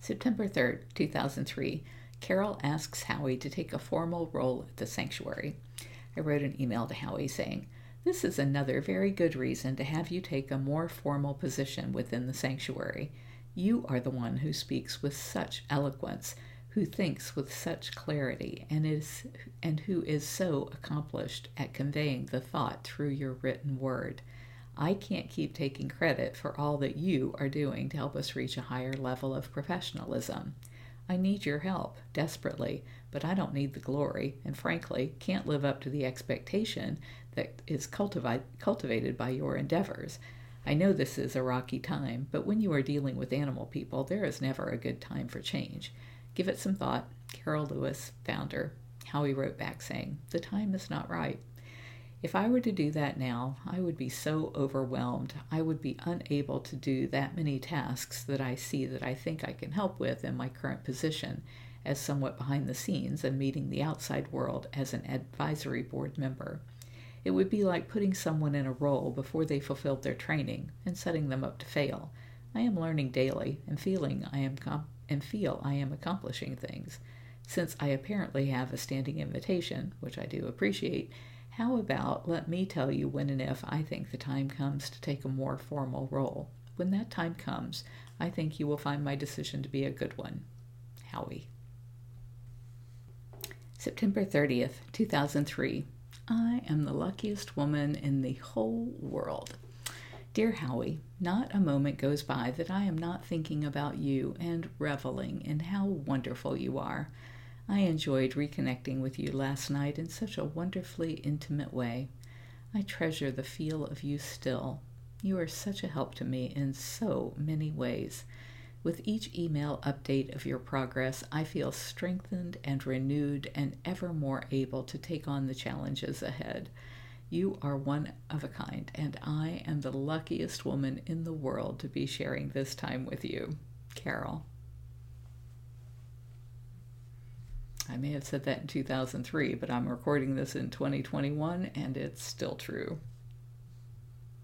September 3, 2003. Carole asks Howie to take a formal role at the sanctuary. I wrote an email to Howie saying, This is another very good reason to have you take a more formal position within the sanctuary. You are the one who speaks with such eloquence, who thinks with such clarity, and is and who is so accomplished at conveying the thought through your written word. I can't keep taking credit for all that you are doing to help us reach a higher level of professionalism. I need your help desperately, but I don't need the glory, and frankly, can't live up to the expectation that is cultivi- cultivated by your endeavors. I know this is a rocky time, but when you are dealing with animal people, there is never a good time for change. Give it some thought. Carole Lewis, founder. Howie wrote back saying, The time is not right. If I were to do that now, I would be so overwhelmed. I would be unable to do that many tasks that I see that I think I can help with in my current position as somewhat behind the scenes and meeting the outside world as an advisory board member. It would be like putting someone in a role before they fulfilled their training and setting them up to fail. I am learning daily and feeling I am com- and feel I am accomplishing things. Since I apparently have a standing invitation, which I do appreciate, how about let me tell you when and if I think the time comes to take a more formal role? When that time comes, I think you will find my decision to be a good one. Howie. September 30th, 2003. I am the luckiest woman in the whole world. Dear Howie, not a moment goes by that I am not thinking about you and reveling in how wonderful you are. I enjoyed reconnecting with you last night in such a wonderfully intimate way. I treasure the feel of you still. You are such a help to me in so many ways. With each email update of your progress, I feel strengthened and renewed and ever more able to take on the challenges ahead. You are one of a kind, and I am the luckiest woman in the world to be sharing this time with you. Carole. I may have said that in 2003, but I'm recording this in 2021 and it's still true.